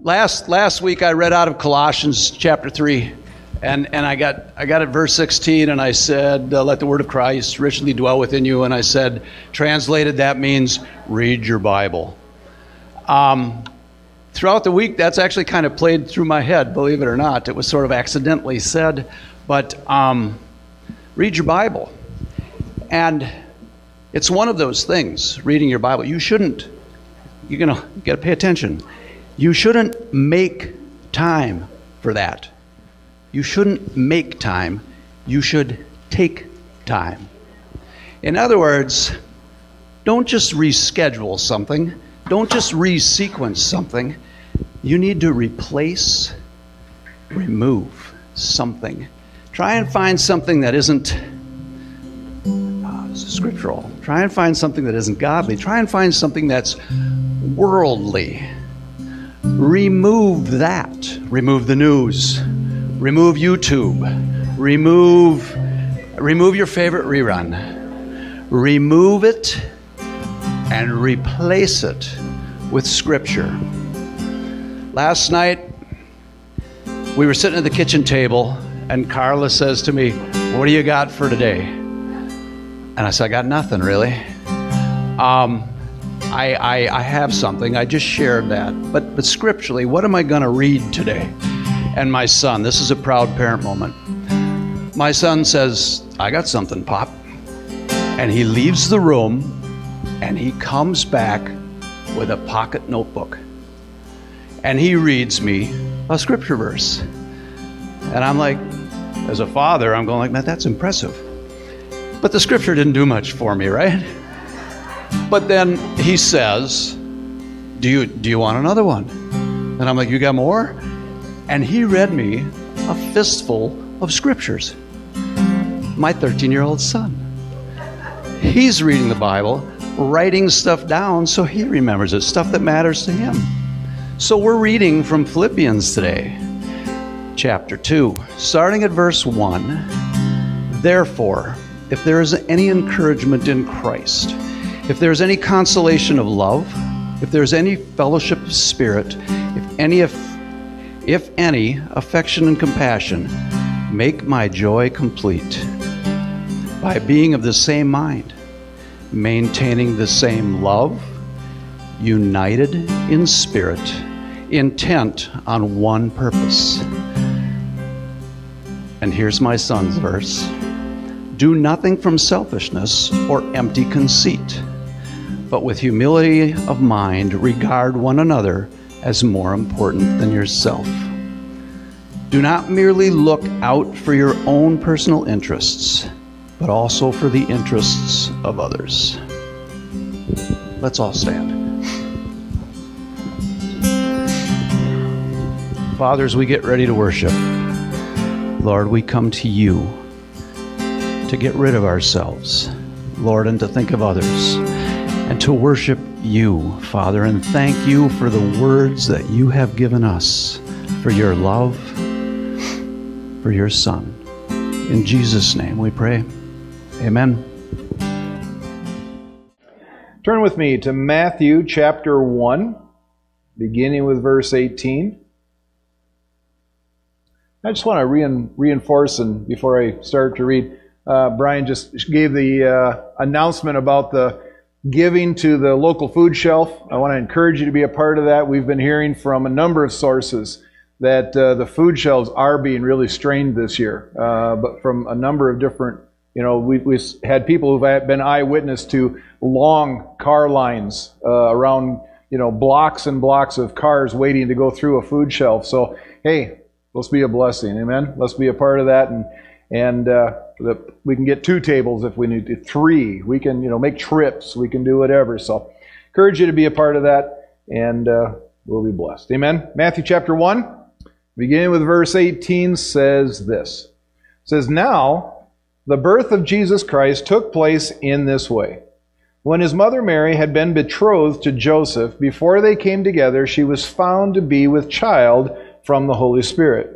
last last week I read out of Colossians chapter three, and and I got I got at verse sixteen, and I said, uh, "Let the word of Christ richly dwell within you." And I said, translated, that means read your Bible. Um, throughout the week, that's actually kind of played through my head. Believe it or not, it was sort of accidentally said, but um, read your Bible, and it's one of those things. Reading your Bible, you shouldn't. You're gonna you got to pay attention you shouldn't make time for that. You shouldn't make time. You should take time. In other words, don't just reschedule something, don't just resequence something. You need to replace, remove something. Try and find something that isn't uh, scriptural. Try and find something that isn't godly. Try and find something that's worldly remove that. Remove the news. Remove YouTube. Remove remove your favorite rerun. Remove it and replace it with scripture. Last night we were sitting at the kitchen table and Carla says to me, "What do you got for today?" And I said, "I got nothing really." Um, I, I, I have something. I just shared that. But, but scripturally, what am I going to read today? And my son, this is a proud parent moment. My son says, I got something, Pop. And he leaves the room and he comes back with a pocket notebook. And he reads me a scripture verse. And I'm like, as a father, I'm going like, man, that's impressive. But the scripture didn't do much for me, right? But then he says, do you, do you want another one? And I'm like, You got more? And he read me a fistful of scriptures. My 13 year old son. He's reading the Bible, writing stuff down so he remembers it, stuff that matters to him. So we're reading from Philippians today, chapter 2, starting at verse 1. Therefore, if there is any encouragement in Christ, if there's any consolation of love, if there's any fellowship of spirit, if any if, if any affection and compassion, make my joy complete. By being of the same mind, maintaining the same love, united in spirit, intent on one purpose. And here's my son's verse. Do nothing from selfishness or empty conceit but with humility of mind, regard one another as more important than yourself. Do not merely look out for your own personal interests, but also for the interests of others. Let's all stand. Fathers, we get ready to worship, Lord, we come to you to get rid of ourselves, Lord, and to think of others and to worship you, Father, and thank you for the words that you have given us, for your love, for your Son. In Jesus' name we pray. Amen. Turn with me to Matthew chapter 1, beginning with verse 18. I just want to reinforce, and before I start to read, uh, Brian just gave the uh, announcement about the giving to the local food shelf. I want to encourage you to be a part of that. We've been hearing from a number of sources that uh, the food shelves are being really strained this year, uh, but from a number of different, you know, we, we had people who've been eyewitness to long car lines uh, around, you know, blocks and blocks of cars waiting to go through a food shelf. So, hey, let's be a blessing, amen. Let's be a part of that and and uh, we can get two tables if we need to, three. We can, you know, make trips. We can do whatever. So, encourage you to be a part of that, and uh, we'll be blessed. Amen. Matthew chapter one, beginning with verse eighteen, says this: it says now the birth of Jesus Christ took place in this way. When his mother Mary had been betrothed to Joseph, before they came together, she was found to be with child from the Holy Spirit.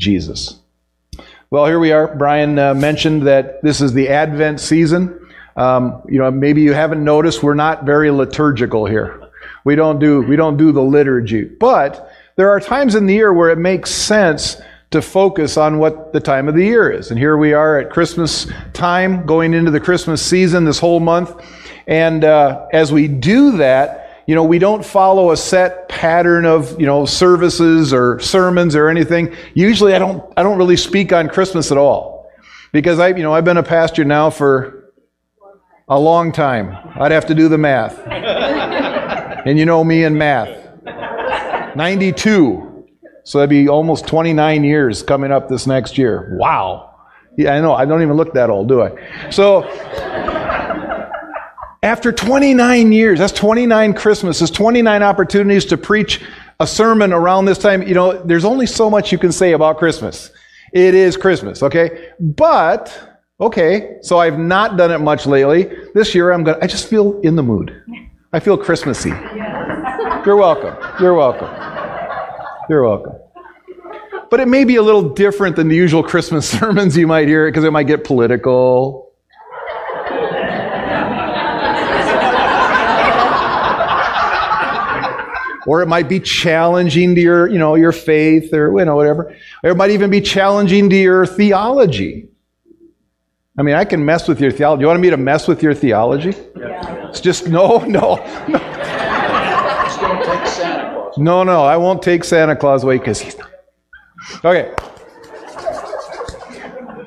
Jesus. Well, here we are. Brian uh, mentioned that this is the Advent season. Um, you know, maybe you haven't noticed we're not very liturgical here. We don't do we don't do the liturgy, but there are times in the year where it makes sense to focus on what the time of the year is. And here we are at Christmas time, going into the Christmas season this whole month. And uh, as we do that, you know, we don't follow a set pattern of, you know, services or sermons or anything. Usually I don't, I don't really speak on Christmas at all. Because I, you know, I've been a pastor now for a long time. I'd have to do the math. and you know me and math. 92. So that'd be almost 29 years coming up this next year. Wow. Yeah, I know. I don't even look that old, do I? So after 29 years, that's 29 Christmases, 29 opportunities to preach a sermon around this time. You know, there's only so much you can say about Christmas. It is Christmas, okay? But, okay, so I've not done it much lately. This year I'm going to, I just feel in the mood. I feel Christmassy. You're welcome. You're welcome. You're welcome. But it may be a little different than the usual Christmas sermons you might hear because it might get political. Or it might be challenging to your, you know, your faith or you know whatever. Or it might even be challenging to your theology. I mean, I can mess with your theology. You want me to mess with your theology? Yeah. It's just no, no, no. Just don't take Santa Claus. No, no, I won't take Santa Claus away because he's not. Okay.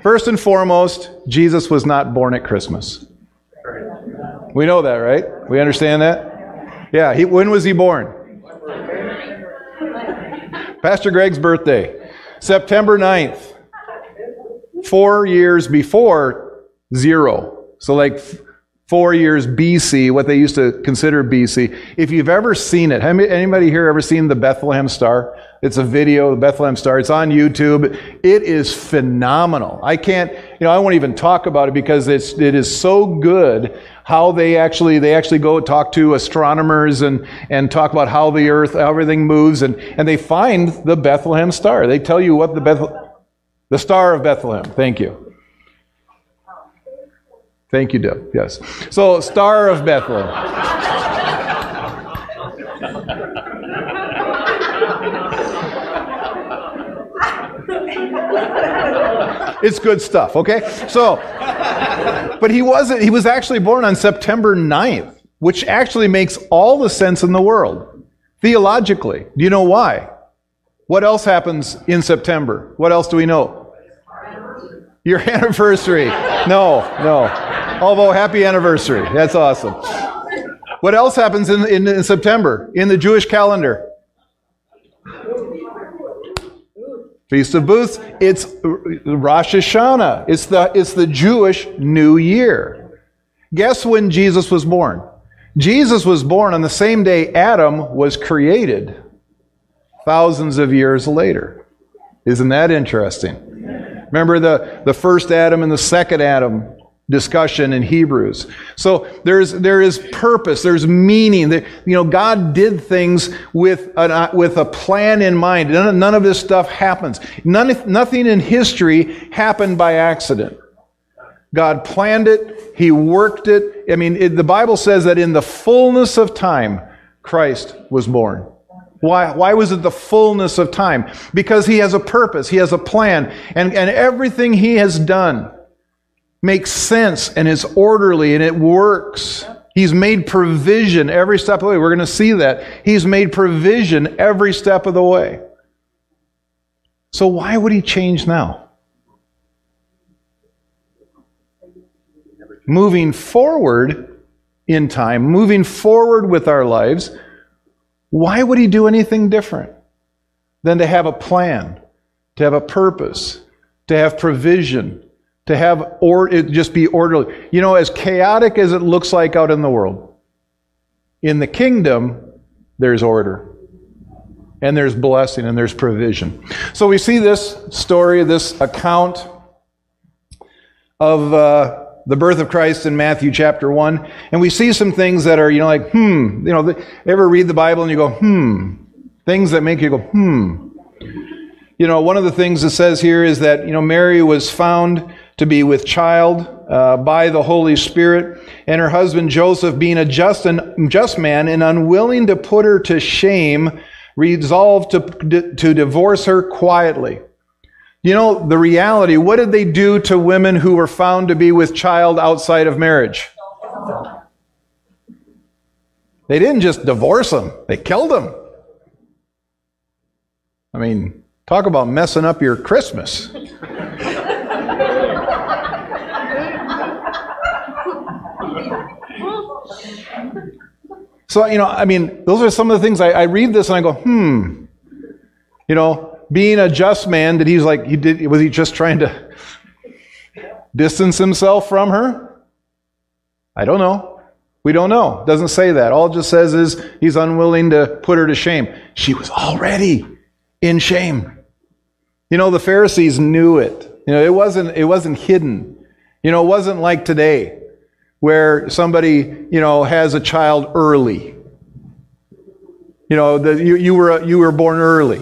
First and foremost, Jesus was not born at Christmas. We know that, right? We understand that? Yeah, he, when was he born? Pastor Greg's birthday, September 9th. Four years before zero. So, like four years BC, what they used to consider BC. If you've ever seen it, anybody here ever seen the Bethlehem Star? It's a video, the Bethlehem Star. It's on YouTube. It is phenomenal. I can't, you know, I won't even talk about it because it's it is so good how they actually they actually go talk to astronomers and and talk about how the earth everything moves and and they find the Bethlehem Star. They tell you what the Beth the Star of Bethlehem. Thank you. Thank you, Deb. Yes. So, Star of Bethlehem. it's good stuff, okay? So, but he wasn't, he was actually born on September 9th, which actually makes all the sense in the world, theologically. Do you know why? What else happens in September? What else do we know? Your anniversary. No, no. Although, happy anniversary. That's awesome. What else happens in, in, in September in the Jewish calendar? Feast of Booths. It's Rosh Hashanah. It's the, it's the Jewish New Year. Guess when Jesus was born? Jesus was born on the same day Adam was created, thousands of years later. Isn't that interesting? Remember the, the first Adam and the second Adam discussion in Hebrews. So there's there is purpose, there's meaning. That you know, God did things with an, uh, with a plan in mind. None, none of this stuff happens. None, nothing in history happened by accident. God planned it. He worked it. I mean, it, the Bible says that in the fullness of time, Christ was born. Why, why was it the fullness of time? Because he has a purpose, he has a plan, and, and everything he has done makes sense and is orderly and it works. He's made provision every step of the way. We're going to see that. He's made provision every step of the way. So why would he change now? Moving forward in time, moving forward with our lives, why would he do anything different than to have a plan, to have a purpose, to have provision, to have or it just be orderly. You know, as chaotic as it looks like out in the world, in the kingdom, there's order. And there's blessing and there's provision. So we see this story, this account of uh, the birth of Christ in Matthew chapter 1. And we see some things that are, you know, like, hmm. You know, ever read the Bible and you go, hmm. Things that make you go, hmm. You know, one of the things it says here is that, you know, Mary was found to be with child uh, by the Holy Spirit, and her husband Joseph, being a just, and, just man and unwilling to put her to shame, resolved to, to divorce her quietly. You know, the reality, what did they do to women who were found to be with child outside of marriage? They didn't just divorce them, they killed them. I mean, talk about messing up your Christmas. So, you know, I mean, those are some of the things I, I, read this and I go, hmm. You know, being a just man, did he's like, he did, was he just trying to distance himself from her? I don't know. We don't know. Doesn't say that. All it just says is he's unwilling to put her to shame. She was already in shame. You know, the Pharisees knew it. You know, it wasn't, it wasn't hidden. You know, it wasn't like today where somebody, you know, has a child early. You know, the, you, you, were, you were born early.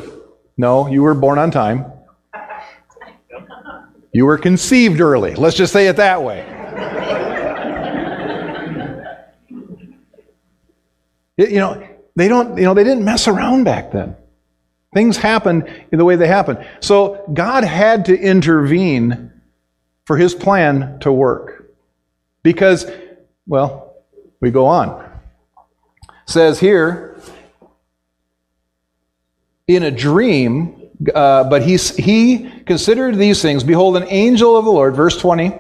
No, you were born on time. You were conceived early. Let's just say it that way. you know, they don't, you know, they didn't mess around back then. Things happened in the way they happened. So God had to intervene for his plan to work. Because, well, we go on. It says here, in a dream, uh, but he, he considered these things. Behold, an angel of the Lord, verse 20,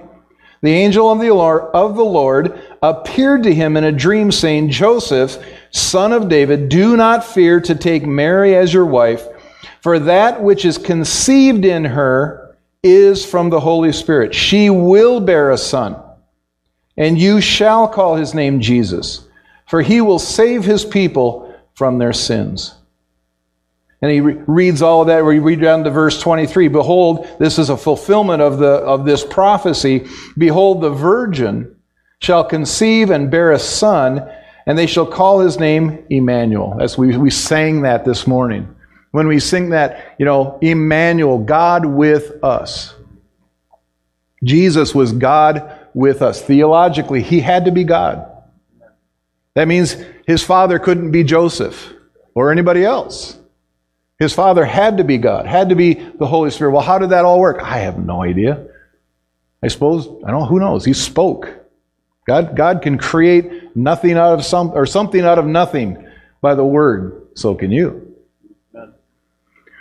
the angel of the, Lord, of the Lord appeared to him in a dream, saying, Joseph, son of David, do not fear to take Mary as your wife, for that which is conceived in her is from the Holy Spirit. She will bear a son and you shall call his name Jesus, for he will save his people from their sins. And he re- reads all of that. We read down to verse 23. Behold, this is a fulfillment of, the, of this prophecy. Behold, the virgin shall conceive and bear a son, and they shall call his name Emmanuel. As we, we sang that this morning. When we sing that, you know, Emmanuel, God with us. Jesus was God with us. Theologically, he had to be God. That means his father couldn't be Joseph or anybody else. His father had to be God, had to be the Holy Spirit. Well, how did that all work? I have no idea. I suppose, I don't know, who knows? He spoke. God, God can create nothing out of some or something out of nothing by the word. So can you.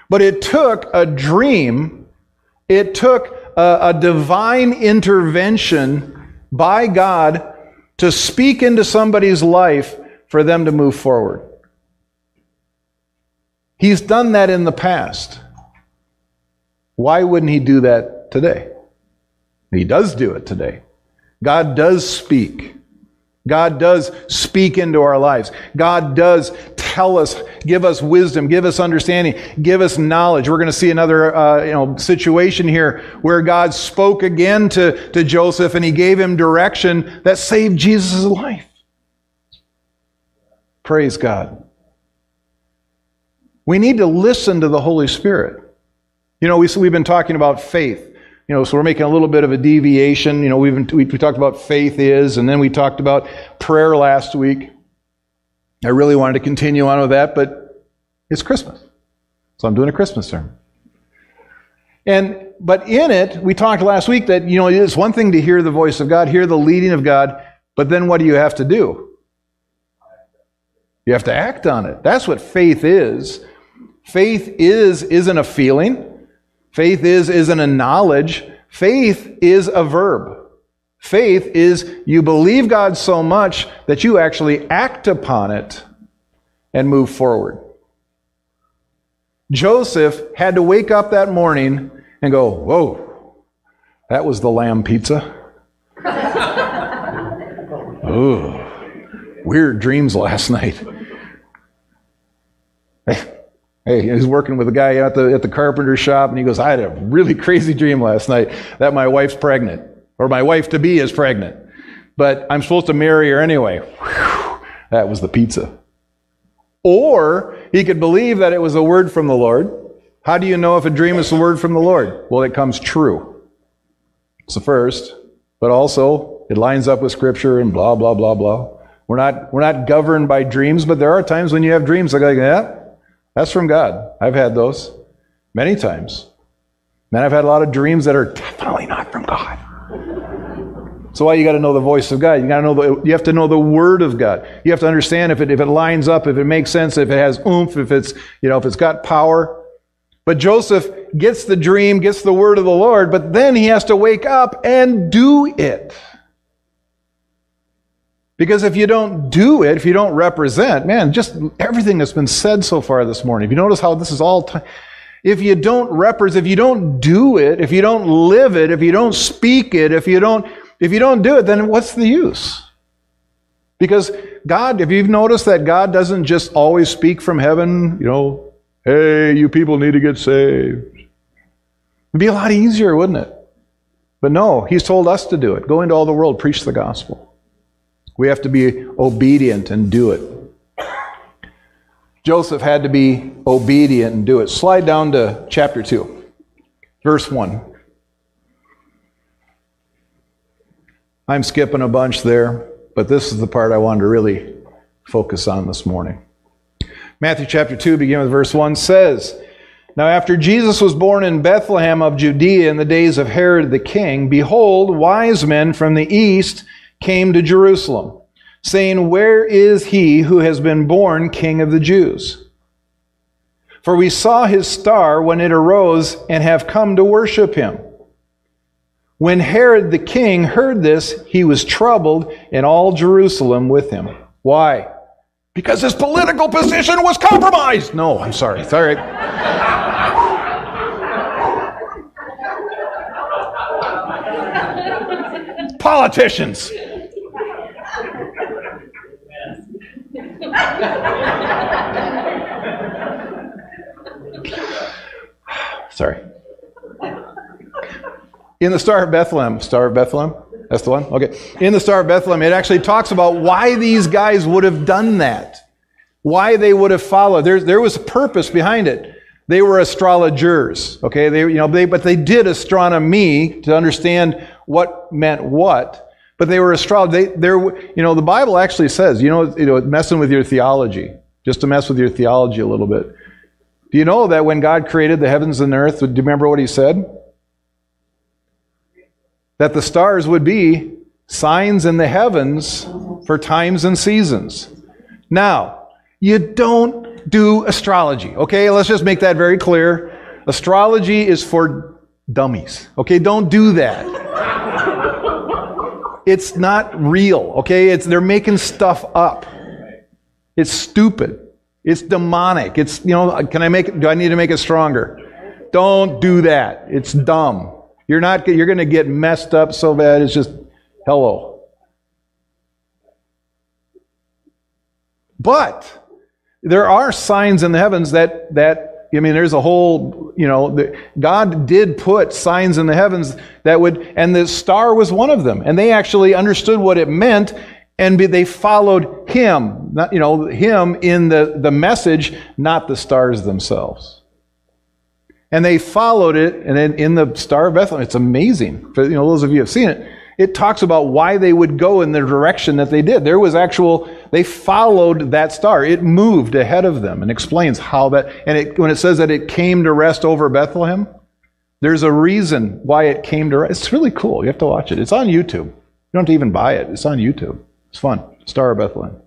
But it took a dream, it took a, a divine intervention by God to speak into somebody's life for them to move forward. He's done that in the past. Why wouldn't he do that today? He does do it today. God does speak. God does speak into our lives. God does tell us, give us wisdom, give us understanding, give us knowledge. We're going to see another uh, you know, situation here where God spoke again to, to Joseph and he gave him direction that saved Jesus' life. Praise God. We need to listen to the Holy Spirit. You know, we, we've been talking about faith. You know, so we're making a little bit of a deviation. You know, we've we, we talked about faith is, and then we talked about prayer last week. I really wanted to continue on with that, but it's Christmas. So I'm doing a Christmas sermon. And but in it, we talked last week that you know it is one thing to hear the voice of God, hear the leading of God, But then what do you have to do? You have to act on it. That's what faith is. Faith is isn't a feeling. Faith is isn't a knowledge. Faith is a verb. Faith is you believe God so much that you actually act upon it and move forward. Joseph had to wake up that morning and go, Whoa, that was the lamb pizza. Ooh, weird dreams last night. Hey, he was working with a guy at the, at the carpenter shop, and he goes, I had a really crazy dream last night that my wife's pregnant, or my wife to be is pregnant, but I'm supposed to marry her anyway. Whew, that was the pizza. Or he could believe that it was a word from the Lord. How do you know if a dream is a word from the Lord? Well, it comes true. It's the first, but also it lines up with Scripture and blah, blah, blah, blah. We're not, we're not governed by dreams, but there are times when you have dreams like, yeah, that's from God. I've had those many times. Then I've had a lot of dreams that are definitely not from God. So why you got to know the voice of God? You got to know the, you have to know the word of God. You have to understand if it if it lines up, if it makes sense, if it has oomph, if it's you know if it's got power. But Joseph gets the dream, gets the word of the Lord, but then he has to wake up and do it. Because if you don't do it, if you don't represent, man, just everything that's been said so far this morning, if you notice how this is all time, if you don't represent, if you don't do it, if you don't live it, if you don't speak it, if you don't, if you don't do it, then what's the use? Because God, if you've noticed that God doesn't just always speak from heaven, you know, hey, you people need to get saved. It'd be a lot easier, wouldn't it? But no, He's told us to do it. Go into all the world, preach the gospel. We have to be obedient and do it. Joseph had to be obedient and do it. Slide down to chapter 2, verse 1. I'm skipping a bunch there, but this is the part I wanted to really focus on this morning. Matthew chapter 2, beginning with verse 1, says, Now after Jesus was born in Bethlehem of Judea in the days of Herod the king, behold, wise men from the east came to Jerusalem, saying, Where is he who has been born king of the Jews? For we saw his star when it arose and have come to worship him. When Herod the king heard this, he was troubled, and all Jerusalem with him. Why? Because his political position was compromised. No, I'm sorry. Sorry. Politicians. Sorry. In the Star of Bethlehem, Star of Bethlehem, that's the one? Okay. In the Star of Bethlehem, it actually talks about why these guys would have done that, why they would have followed. There, there was a purpose behind it. They were astrologers, okay? They, you know, they, but they did astronomy to understand what meant what. But they were astrologers. They, they're, you know, the Bible actually says, you know, you know, messing with your theology, just to mess with your theology a little bit. Do you know that when God created the heavens and the earth, do you remember what he said? That the stars would be signs in the heavens for times and seasons. Now, you don't do astrology, okay? Let's just make that very clear. Astrology is for dummies, okay? Don't do that. It's not real, okay? It's, they're making stuff up. It's stupid. It's demonic. It's, you know, can I make do I need to make it stronger? Don't do that. It's dumb. You're not, you're going to get messed up so bad. It's just, hello. But there are signs in the heavens that, that, I mean, there's a whole, you know, the, God did put signs in the heavens that would, and the star was one of them. And they actually understood what it meant and they followed him, not, you know, him in the, the message, not the stars themselves. And they followed it, and in, in the Star of Bethlehem, it's amazing. For, you know, those of you who have seen it, it talks about why they would go in the direction that they did. There was actual, they followed that star. It moved ahead of them and explains how that, and it, when it says that it came to rest over Bethlehem, there's a reason why it came to rest. It's really cool. You have to watch it. It's on YouTube. You don't have to even buy it. It's on YouTube. It's fun. Star of Bethlehem.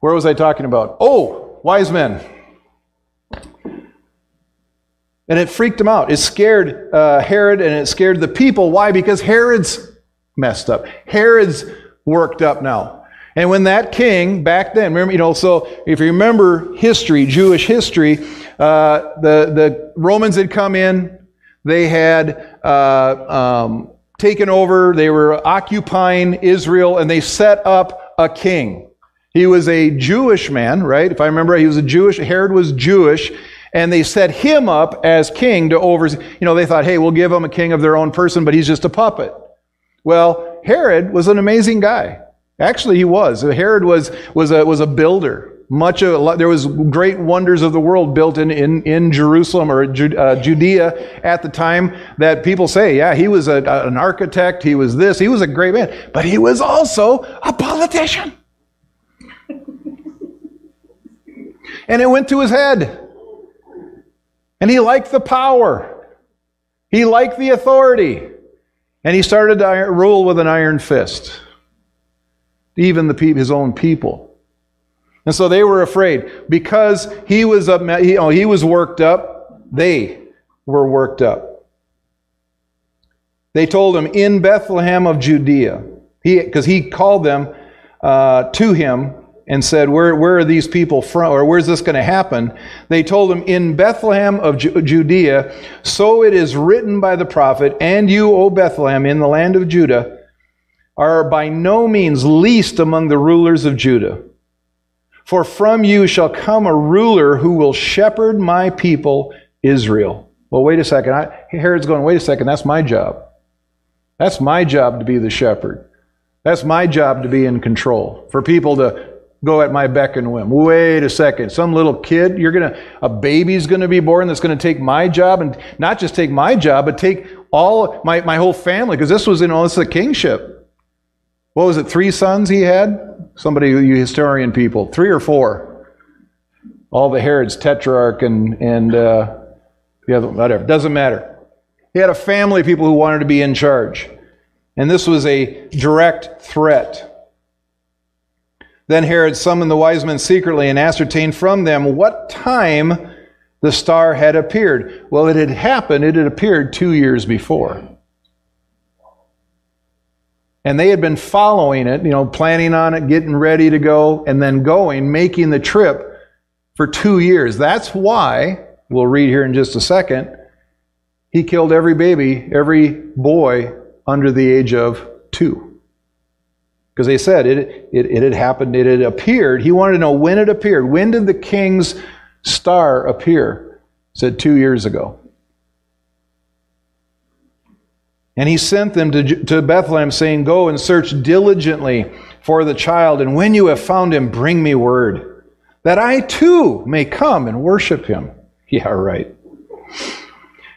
Where was I talking about? Oh, wise men. And it freaked him out. It scared uh, Herod and it scared the people. Why? Because Herod's messed up. Herod's worked up now. And when that king back then, remember, you know, so if you remember history, Jewish history, uh, the the Romans had come in, they had uh, um, taken over, they were occupying Israel, and they set up a king. He was a Jewish man, right? If I remember, he was a Jewish. Herod was Jewish, and they set him up as king to oversee. You know, they thought, hey, we'll give him a king of their own person, but he's just a puppet. Well, Herod was an amazing guy. Actually, he was. Herod was, was, a, was a builder. Much of, there was great wonders of the world built in, in, in Jerusalem or uh, Judea at the time that people say, yeah, he was a, an architect, he was this, he was a great man, but he was also a politician. and it went to his head. And he liked the power. He liked the authority. And he started to rule with an iron fist even the his own people. And so they were afraid because he was up, he, oh, he was worked up. They were worked up. They told him in Bethlehem of Judea, because he, he, called them uh, to him and said, where, where are these people from, or where's this going to happen? They told him, In Bethlehem of Ju- Judea, so it is written by the prophet, and you, O Bethlehem, in the land of Judah, are by no means least among the rulers of Judah. For from you shall come a ruler who will shepherd my people Israel. Well, wait a second. I, Herod's going, wait a second, that's my job. That's my job to be the shepherd. That's my job to be in control. For people to go at my beck and whim. Wait a second. Some little kid, you're going to, a baby's going to be born that's going to take my job and not just take my job, but take all, my, my whole family, because this was, you know, this is a kingship. What was it, three sons he had? Somebody, you historian people, three or four. All the Herod's tetrarch and, and uh, the other, whatever, doesn't matter. He had a family of people who wanted to be in charge. And this was a direct threat. Then Herod summoned the wise men secretly and ascertained from them what time the star had appeared. Well, it had happened, it had appeared two years before. And they had been following it, you know, planning on it, getting ready to go, and then going, making the trip for two years. That's why, we'll read here in just a second, he killed every baby, every boy under the age of two. Because they said it, it, it had happened, it had appeared. He wanted to know when it appeared. When did the king's star appear? Said two years ago. And he sent them to, to Bethlehem, saying, Go and search diligently for the child, and when you have found him, bring me word, that I too may come and worship him. Yeah, right.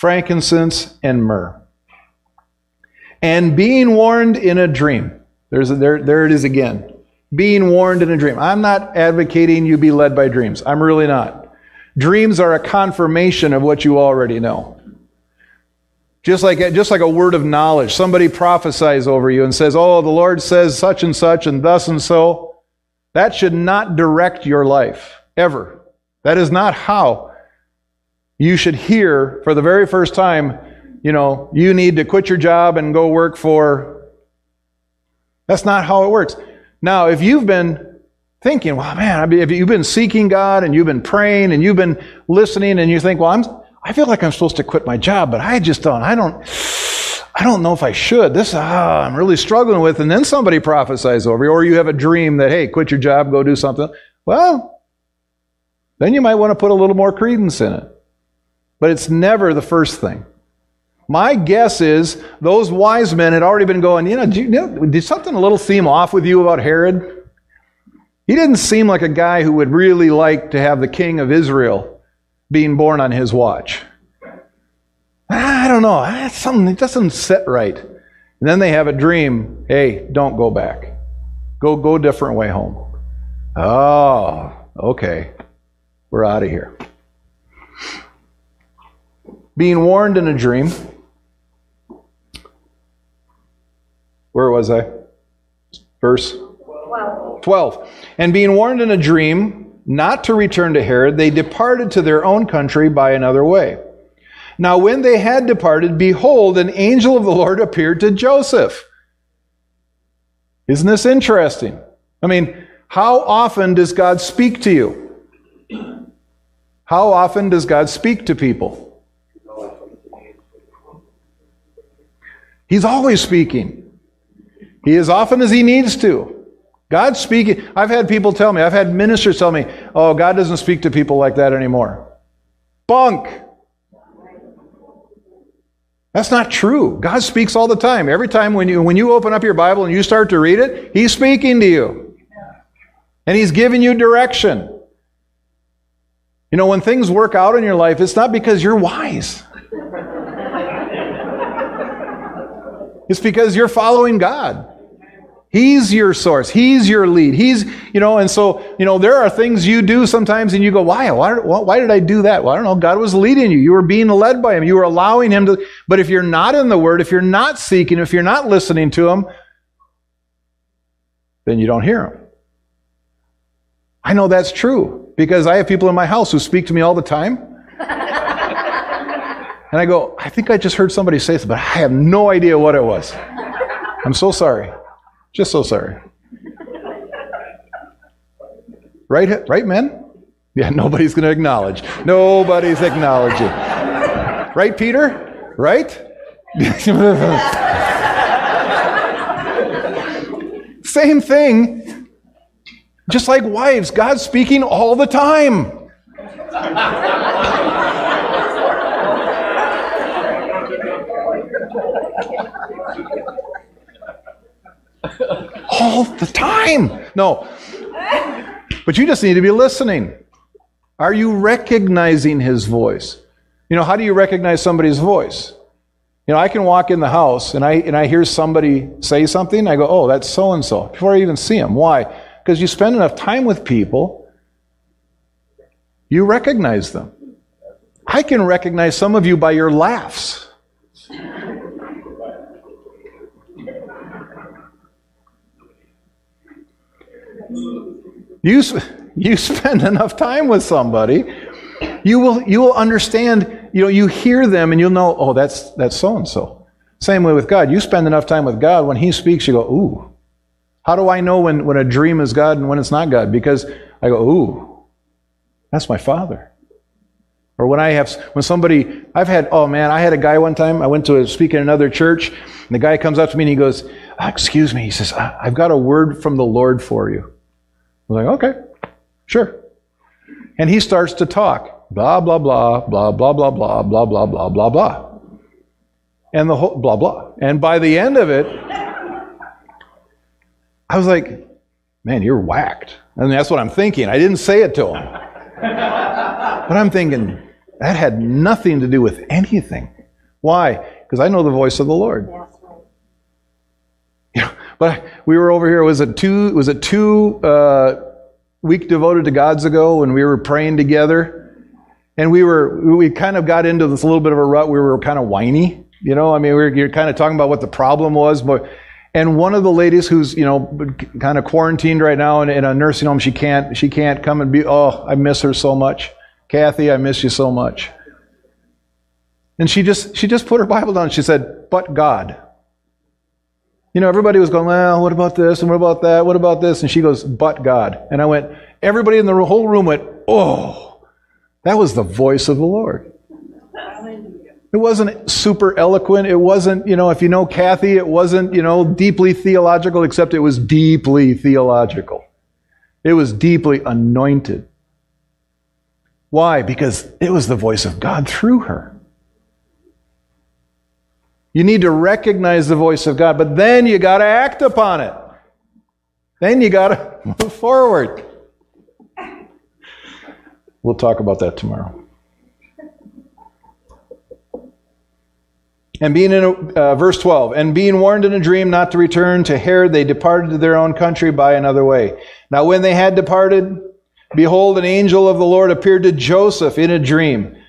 frankincense, and myrrh. And being warned in a dream, there's a, there, there it is again. Being warned in a dream. I'm not advocating you be led by dreams. I'm really not. Dreams are a confirmation of what you already know. Just like, just like a word of knowledge. Somebody prophesies over you and says, Oh, the Lord says such and such and thus and so. That should not direct your life, ever. That is not how you should hear for the very first time, you know, you need to quit your job and go work for. That's not how it works. Now, if you've been thinking, well, man, if you've been seeking God and you've been praying and you've been listening and you think, well, I'm, I feel like I'm supposed to quit my job, but I just don't. I don't. I don't know if I should. This ah, I'm really struggling with. And then somebody prophesies over you, or you have a dream that hey, quit your job, go do something. Well, then you might want to put a little more credence in it. But it's never the first thing. My guess is those wise men had already been going, you know, know, did something a little seem off with you about Herod? He didn't seem like a guy who would really like to have the king of Israel being born on his watch. I don't know. Something doesn't sit right. And then they have a dream. Hey, don't go back. Go go a different way home. Oh, okay. We're out of here. Being warned in a dream. Where was I? Verse 12. 12. And being warned in a dream not to return to Herod, they departed to their own country by another way. Now, when they had departed, behold, an angel of the Lord appeared to Joseph. Isn't this interesting? I mean, how often does God speak to you? How often does God speak to people? He's always speaking. He as often as he needs to. God's speaking. I've had people tell me, I've had ministers tell me, oh, God doesn't speak to people like that anymore. Bunk. That's not true. God speaks all the time. Every time when you, when you open up your Bible and you start to read it, He's speaking to you. And He's giving you direction. You know, when things work out in your life, it's not because you're wise. It's because you're following God. He's your source. He's your lead. He's, you know, and so, you know, there are things you do sometimes and you go, why? Why, why did I do that? Well, I don't know. God was leading you. You were being led by Him. You were allowing Him to. But if you're not in the Word, if you're not seeking, if you're not listening to Him, then you don't hear Him. I know that's true because I have people in my house who speak to me all the time. And I go, I think I just heard somebody say this, but I have no idea what it was. I'm so sorry. Just so sorry. Right, right, men? Yeah, nobody's going to acknowledge. Nobody's acknowledging. Right, Peter? Right? Same thing. Just like wives, God's speaking all the time. All the time. No. But you just need to be listening. Are you recognizing his voice? You know, how do you recognize somebody's voice? You know, I can walk in the house and I, and I hear somebody say something, I go, oh, that's so and so, before I even see them. Why? Because you spend enough time with people, you recognize them. I can recognize some of you by your laughs. You, you spend enough time with somebody, you will, you will understand, you know, you hear them and you'll know, oh, that's, that's so and so. Same way with God. You spend enough time with God, when He speaks, you go, ooh. How do I know when, when a dream is God and when it's not God? Because I go, ooh, that's my Father. Or when I have, when somebody, I've had, oh man, I had a guy one time, I went to a, speak in another church, and the guy comes up to me and he goes, ah, excuse me, he says, I've got a word from the Lord for you. I'm like, okay, sure. And he starts to talk. Blah, blah, blah, blah, blah, blah, blah, blah, blah, blah, blah, blah. And the whole blah, blah. And by the end of it, I was like, man, you're whacked. And that's what I'm thinking. I didn't say it to him. but I'm thinking, that had nothing to do with anything. Why? Because I know the voice of the Lord. Yeah, but we were over here. Was it two? Was it two uh, week devoted to God's ago when we were praying together, and we were we kind of got into this little bit of a rut. We were kind of whiny, you know. I mean, we were you're kind of talking about what the problem was, but. And one of the ladies who's you know kind of quarantined right now in, in a nursing home, she can't she can't come and be. Oh, I miss her so much, Kathy. I miss you so much. And she just she just put her Bible down. She said, "But God." You know, everybody was going, well, what about this and what about that? What about this? And she goes, but God. And I went, everybody in the whole room went, oh, that was the voice of the Lord. It wasn't super eloquent. It wasn't, you know, if you know Kathy, it wasn't, you know, deeply theological, except it was deeply theological. It was deeply anointed. Why? Because it was the voice of God through her. You need to recognize the voice of God, but then you got to act upon it. Then you got to move forward. We'll talk about that tomorrow. And being in uh, verse 12, and being warned in a dream not to return to Herod, they departed to their own country by another way. Now, when they had departed, behold, an angel of the Lord appeared to Joseph in a dream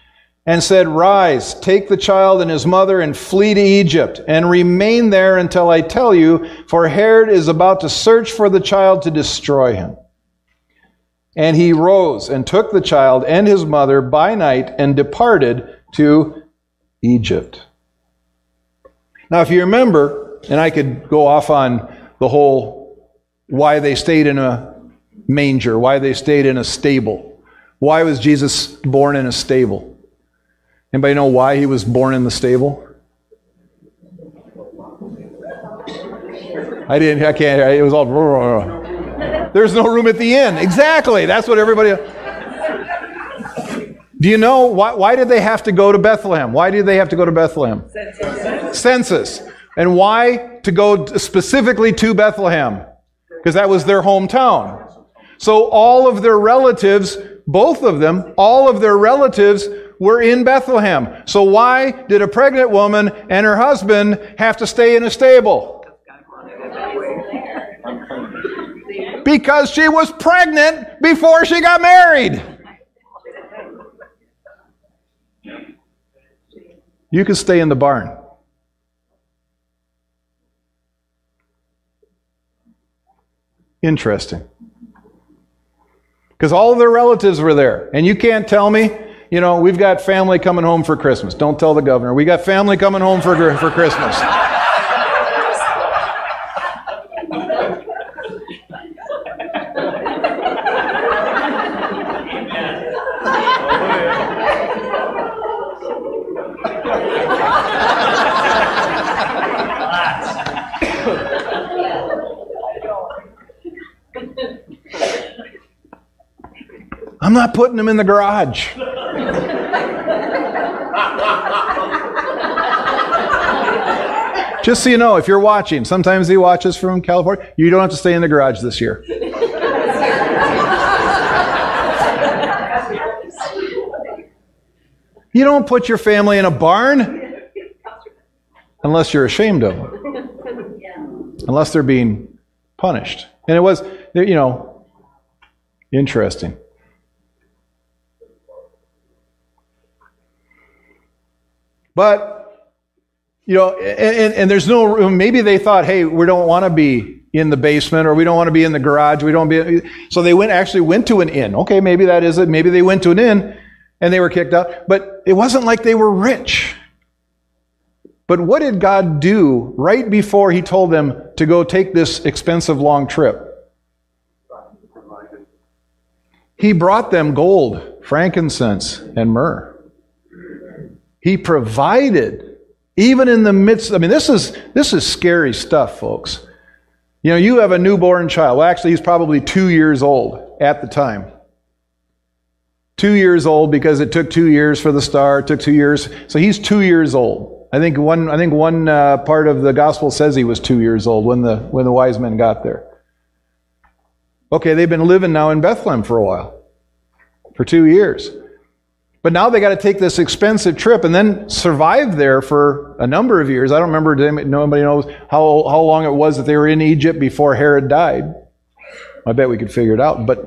and said, Rise, take the child and his mother and flee to Egypt, and remain there until I tell you, for Herod is about to search for the child to destroy him. And he rose and took the child and his mother by night and departed to Egypt. Now, if you remember, and I could go off on the whole why they stayed in a manger, why they stayed in a stable. Why was Jesus born in a stable? Anybody know why he was born in the stable? I didn't, I can't, hear it was all. There's no room at the inn. Exactly. That's what everybody. Do you know why, why did they have to go to Bethlehem? Why did they have to go to Bethlehem? Census. Census. And why to go specifically to Bethlehem? Because that was their hometown. So all of their relatives, both of them, all of their relatives were in Bethlehem. So why did a pregnant woman and her husband have to stay in a stable? Because she was pregnant before she got married. You can stay in the barn. Interesting. Because all of their relatives were there. And you can't tell me, you know, we've got family coming home for Christmas. Don't tell the governor. We got family coming home for, for Christmas. I'm not putting them in the garage. Just so you know, if you're watching, sometimes he watches from California, you don't have to stay in the garage this year. you don't put your family in a barn unless you're ashamed of them, unless they're being punished. And it was, you know, interesting. But, you know, and, and there's no room. Maybe they thought, hey, we don't want to be in the basement or we don't want to be in the garage. We don't be. So they went actually went to an inn. Okay, maybe that is it. Maybe they went to an inn and they were kicked out. But it wasn't like they were rich. But what did God do right before He told them to go take this expensive long trip? He brought them gold, frankincense, and myrrh. He provided, even in the midst. I mean, this is this is scary stuff, folks. You know, you have a newborn child. Well, actually, he's probably two years old at the time. Two years old because it took two years for the star. It took two years, so he's two years old. I think one. I think one uh, part of the gospel says he was two years old when the when the wise men got there. Okay, they've been living now in Bethlehem for a while, for two years. But now they got to take this expensive trip and then survive there for a number of years. I don't remember, nobody knows how, how long it was that they were in Egypt before Herod died. I bet we could figure it out, but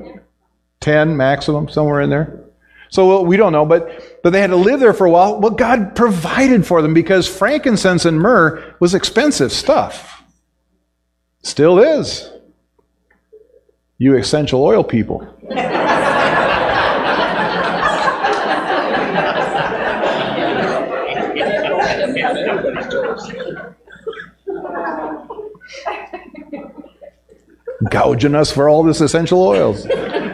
10 maximum, somewhere in there. So we don't know, but, but they had to live there for a while. Well, God provided for them because frankincense and myrrh was expensive stuff. Still is. You essential oil people. gouging us for all this essential oils.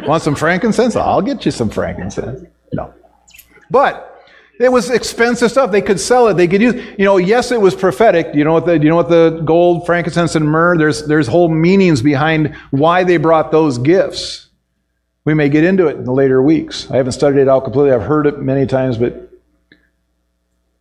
Want some frankincense? I'll get you some frankincense. No. But it was expensive stuff. They could sell it. They could use, you know, yes, it was prophetic. You know what the, you know what the gold, frankincense, and myrrh, there's, there's whole meanings behind why they brought those gifts. We may get into it in the later weeks. I haven't studied it out completely. I've heard it many times, but,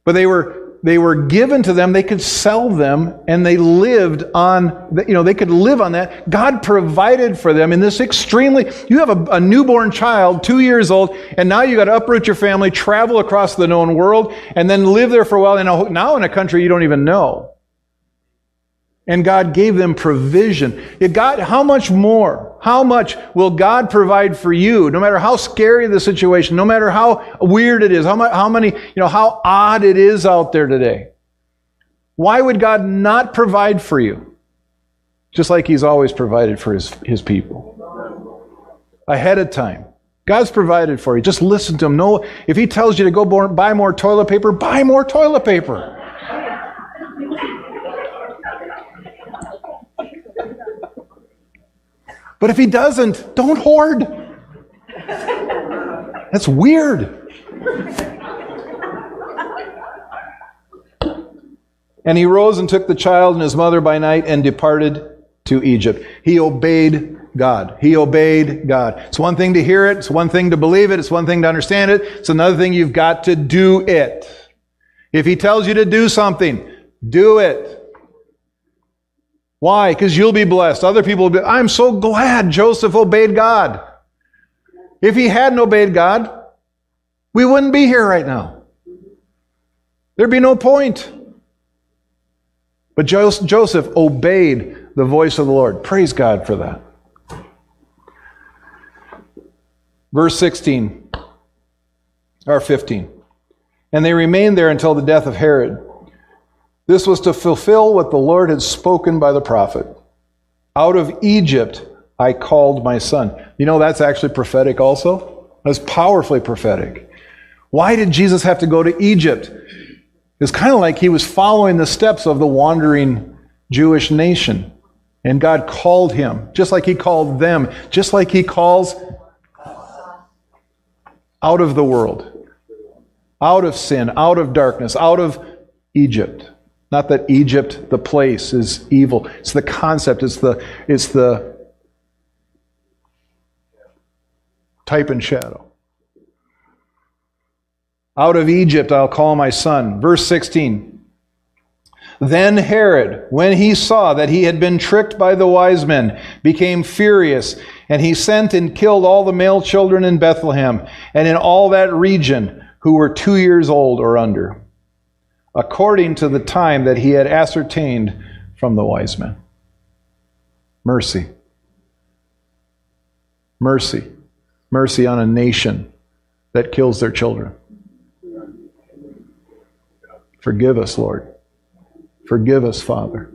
but they were they were given to them, they could sell them, and they lived on, you know, they could live on that. God provided for them in this extremely, you have a, a newborn child, two years old, and now you got to uproot your family, travel across the known world, and then live there for a while, and now in a country you don't even know. And God gave them provision. God, how much more? How much will God provide for you? No matter how scary the situation, no matter how weird it is, how, much, how many, you know, how odd it is out there today. Why would God not provide for you? Just like He's always provided for His, his people. Ahead of time. God's provided for you. Just listen to Him. No, if He tells you to go buy more toilet paper, buy more toilet paper. But if he doesn't, don't hoard. That's weird. And he rose and took the child and his mother by night and departed to Egypt. He obeyed God. He obeyed God. It's one thing to hear it, it's one thing to believe it, it's one thing to understand it, it's another thing you've got to do it. If he tells you to do something, do it. Why? Because you'll be blessed. Other people will be. I'm so glad Joseph obeyed God. If he hadn't obeyed God, we wouldn't be here right now. There'd be no point. But Joseph obeyed the voice of the Lord. Praise God for that. Verse 16 or 15. And they remained there until the death of Herod. This was to fulfill what the Lord had spoken by the prophet. Out of Egypt I called my son. You know, that's actually prophetic also. That's powerfully prophetic. Why did Jesus have to go to Egypt? It's kind of like he was following the steps of the wandering Jewish nation. And God called him, just like he called them, just like he calls out of the world, out of sin, out of darkness, out of Egypt. Not that Egypt, the place, is evil. It's the concept, it's the, it's the type and shadow. Out of Egypt I'll call my son. Verse 16. Then Herod, when he saw that he had been tricked by the wise men, became furious, and he sent and killed all the male children in Bethlehem and in all that region who were two years old or under according to the time that he had ascertained from the wise men. Mercy. Mercy. Mercy on a nation that kills their children. Forgive us, Lord. Forgive us, Father.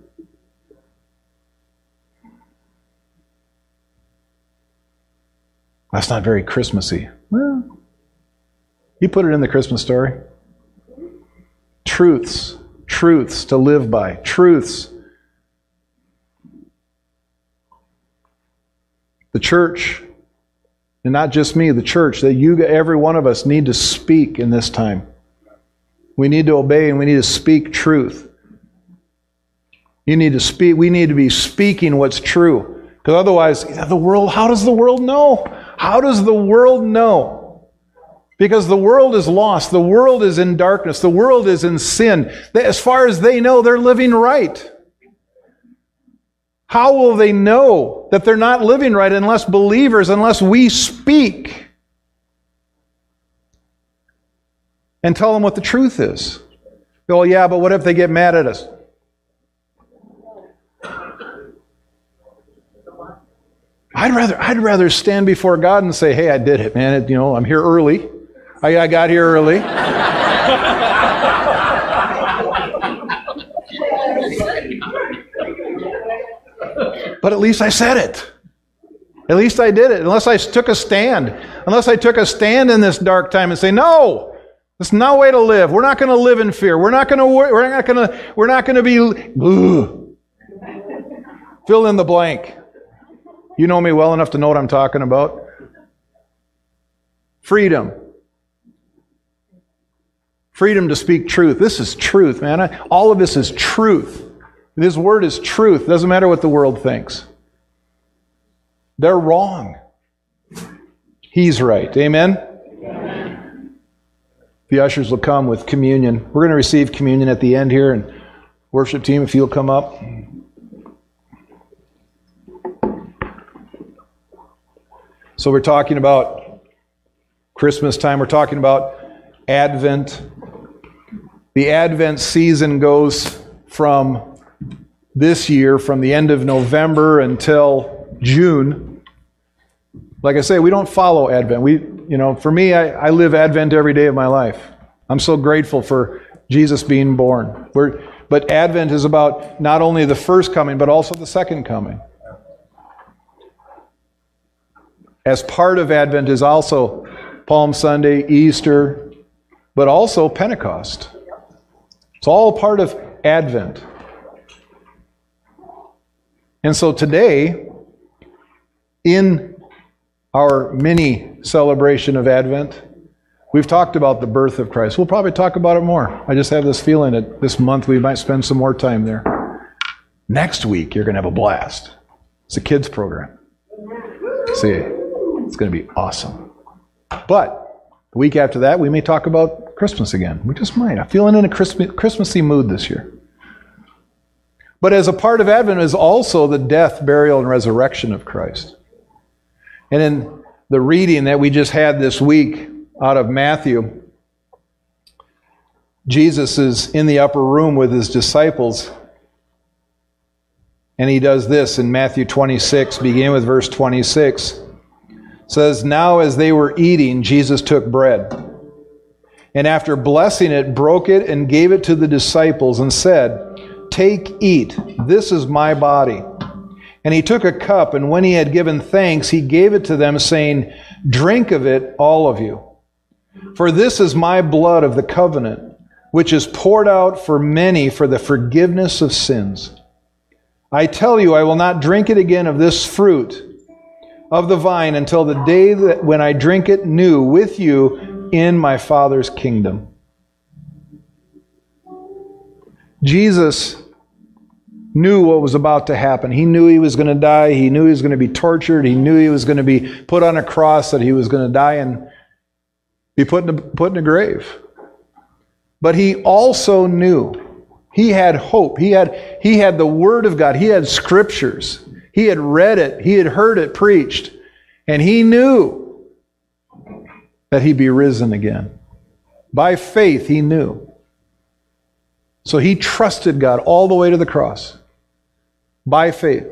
That's not very Christmassy. Well, you put it in the Christmas story truths, truths to live by, truths. The church, and not just me, the church, that you, every one of us, need to speak in this time. We need to obey and we need to speak truth. You need to speak, we need to be speaking what's true. Because otherwise, the world, how does the world know? How does the world know? Because the world is lost. The world is in darkness. The world is in sin. As far as they know, they're living right. How will they know that they're not living right unless believers, unless we speak and tell them what the truth is? Well, yeah, but what if they get mad at us? I'd rather, I'd rather stand before God and say, hey, I did it, man. you know, I'm here early. I, I got here early. but at least I said it. At least I did it. Unless I took a stand. Unless I took a stand in this dark time and say, no, that's no way to live. We're not going to live in fear. We're not going to. We're not going to. We're not going to be. Ugh. Fill in the blank. You know me well enough to know what I'm talking about. Freedom. Freedom to speak truth. This is truth, man. All of this is truth. This word is truth. Doesn't matter what the world thinks. They're wrong. He's right. Amen? Amen. the ushers will come with communion. We're going to receive communion at the end here, and worship team, if you'll come up. So we're talking about Christmas time. We're talking about Advent. The Advent season goes from this year, from the end of November until June. Like I say, we don't follow Advent. We, you know, for me, I, I live Advent every day of my life. I'm so grateful for Jesus being born. We're, but Advent is about not only the first coming, but also the second coming. As part of Advent is also Palm Sunday, Easter, but also Pentecost. It's all part of Advent. And so today, in our mini celebration of Advent, we've talked about the birth of Christ. We'll probably talk about it more. I just have this feeling that this month we might spend some more time there. Next week, you're going to have a blast. It's a kids' program. See, it's going to be awesome. But the week after that, we may talk about Christmas again. We just might. I'm feeling in a Christmas, Christmassy mood this year. But as a part of Advent is also the death, burial, and resurrection of Christ. And in the reading that we just had this week out of Matthew, Jesus is in the upper room with his disciples. And he does this in Matthew 26, beginning with verse 26 says, Now as they were eating, Jesus took bread. And after blessing it, broke it and gave it to the disciples and said, Take, eat, this is my body. And he took a cup, and when he had given thanks, he gave it to them, saying, Drink of it, all of you. For this is my blood of the covenant, which is poured out for many for the forgiveness of sins. I tell you, I will not drink it again of this fruit of the vine until the day that when I drink it new with you in my Father's kingdom. Jesus knew what was about to happen. He knew he was going to die. He knew he was going to be tortured. He knew he was going to be put on a cross, that he was going to die and be put in a, put in a grave. But he also knew he had hope. He had, he had the Word of God. He had scriptures. He had read it, he had heard it preached, and he knew that he'd be risen again. By faith, he knew. So he trusted God all the way to the cross. By faith.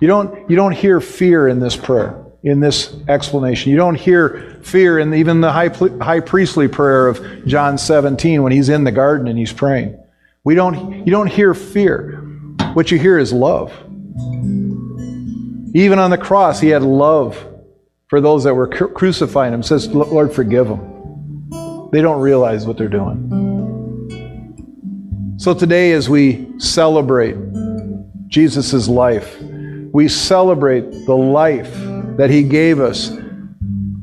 You don't, you don't hear fear in this prayer, in this explanation. You don't hear fear in even the high, high priestly prayer of John 17 when he's in the garden and he's praying. We don't, you don't hear fear. What you hear is love. Even on the cross, he had love for those that were crucifying him. Says, Lord, forgive them. They don't realize what they're doing. So today, as we celebrate Jesus' life, we celebrate the life that he gave us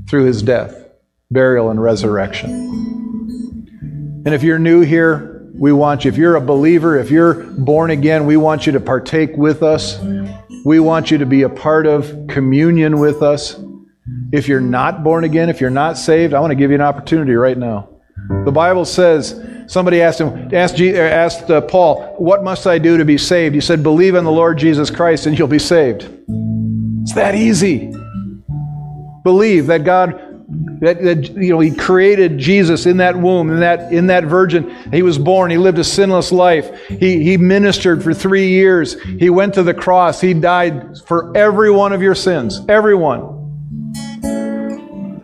through his death, burial, and resurrection. And if you're new here, we want you, if you're a believer, if you're born again, we want you to partake with us we want you to be a part of communion with us. If you're not born again, if you're not saved, I want to give you an opportunity right now. The Bible says, somebody asked him, asked, asked uh, Paul, What must I do to be saved? He said, Believe in the Lord Jesus Christ and you'll be saved. It's that easy. Believe that God that, that, you know, he created Jesus in that womb, in that, in that virgin. He was born. He lived a sinless life. He, he ministered for three years. He went to the cross. He died for every one of your sins. Everyone.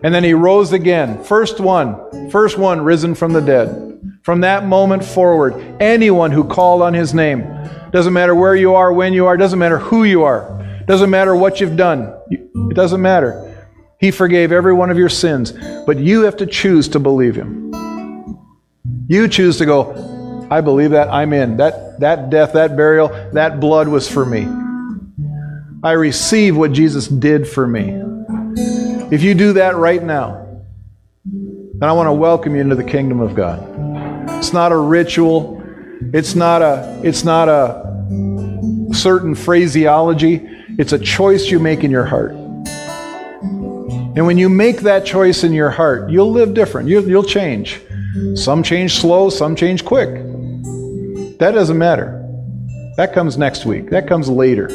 And then he rose again. First one, first one risen from the dead. From that moment forward, anyone who called on his name, doesn't matter where you are, when you are, doesn't matter who you are, doesn't matter what you've done, it doesn't matter. He forgave every one of your sins, but you have to choose to believe Him. You choose to go, I believe that, I'm in. That, that death, that burial, that blood was for me. I receive what Jesus did for me. If you do that right now, then I want to welcome you into the kingdom of God. It's not a ritual. It's not a, it's not a certain phraseology. It's a choice you make in your heart. And when you make that choice in your heart, you'll live different. You'll, you'll change. Some change slow, some change quick. That doesn't matter. That comes next week, that comes later.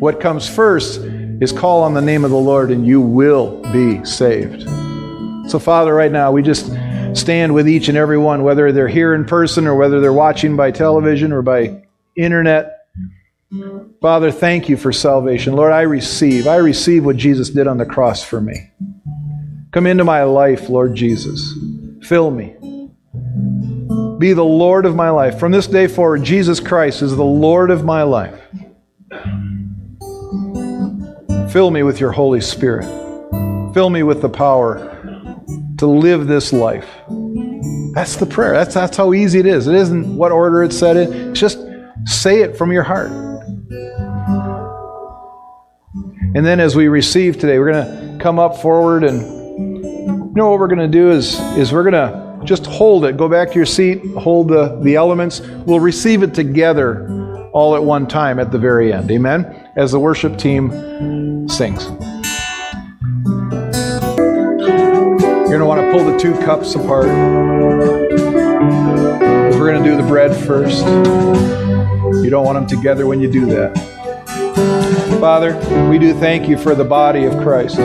What comes first is call on the name of the Lord and you will be saved. So, Father, right now, we just stand with each and every one, whether they're here in person or whether they're watching by television or by internet. Father, thank you for salvation. Lord, I receive. I receive what Jesus did on the cross for me. Come into my life, Lord Jesus. Fill me. Be the Lord of my life. From this day forward, Jesus Christ is the Lord of my life. Fill me with your Holy Spirit. Fill me with the power to live this life. That's the prayer. That's, that's how easy it is. It isn't what order it's said in. Just say it from your heart. And then as we receive today, we're going to come up forward and you know what we're going to do is, is we're going to just hold it. Go back to your seat, hold the, the elements. We'll receive it together all at one time at the very end. Amen? As the worship team sings. You're going to want to pull the two cups apart. We're going to do the bread first. You don't want them together when you do that. Father, we do thank you for the body of Christ.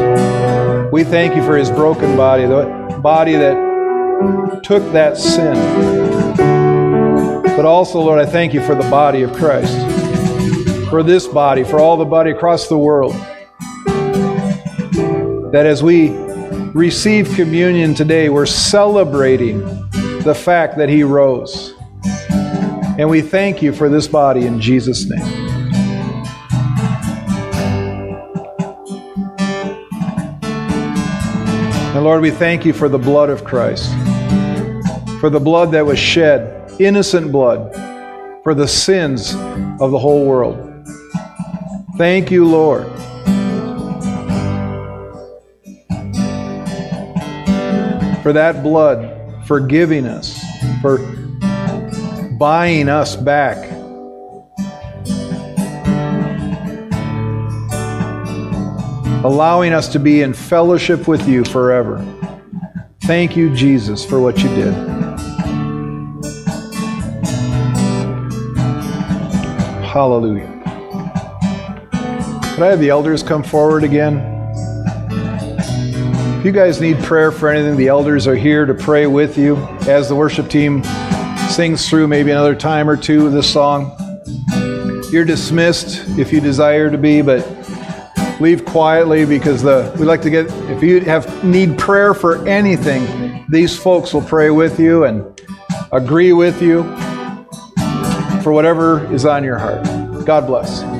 We thank you for his broken body, the body that took that sin. But also, Lord, I thank you for the body of Christ, for this body, for all the body across the world. That as we receive communion today, we're celebrating the fact that He rose. And we thank you for this body in Jesus' name. And Lord, we thank you for the blood of Christ, for the blood that was shed, innocent blood, for the sins of the whole world. Thank you, Lord. for that blood forgiving us, for buying us back. Allowing us to be in fellowship with you forever. Thank you, Jesus, for what you did. Hallelujah. Could I have the elders come forward again? If you guys need prayer for anything, the elders are here to pray with you as the worship team sings through maybe another time or two of this song. You're dismissed if you desire to be, but leave quietly because the we like to get if you have need prayer for anything, these folks will pray with you and agree with you for whatever is on your heart. God bless.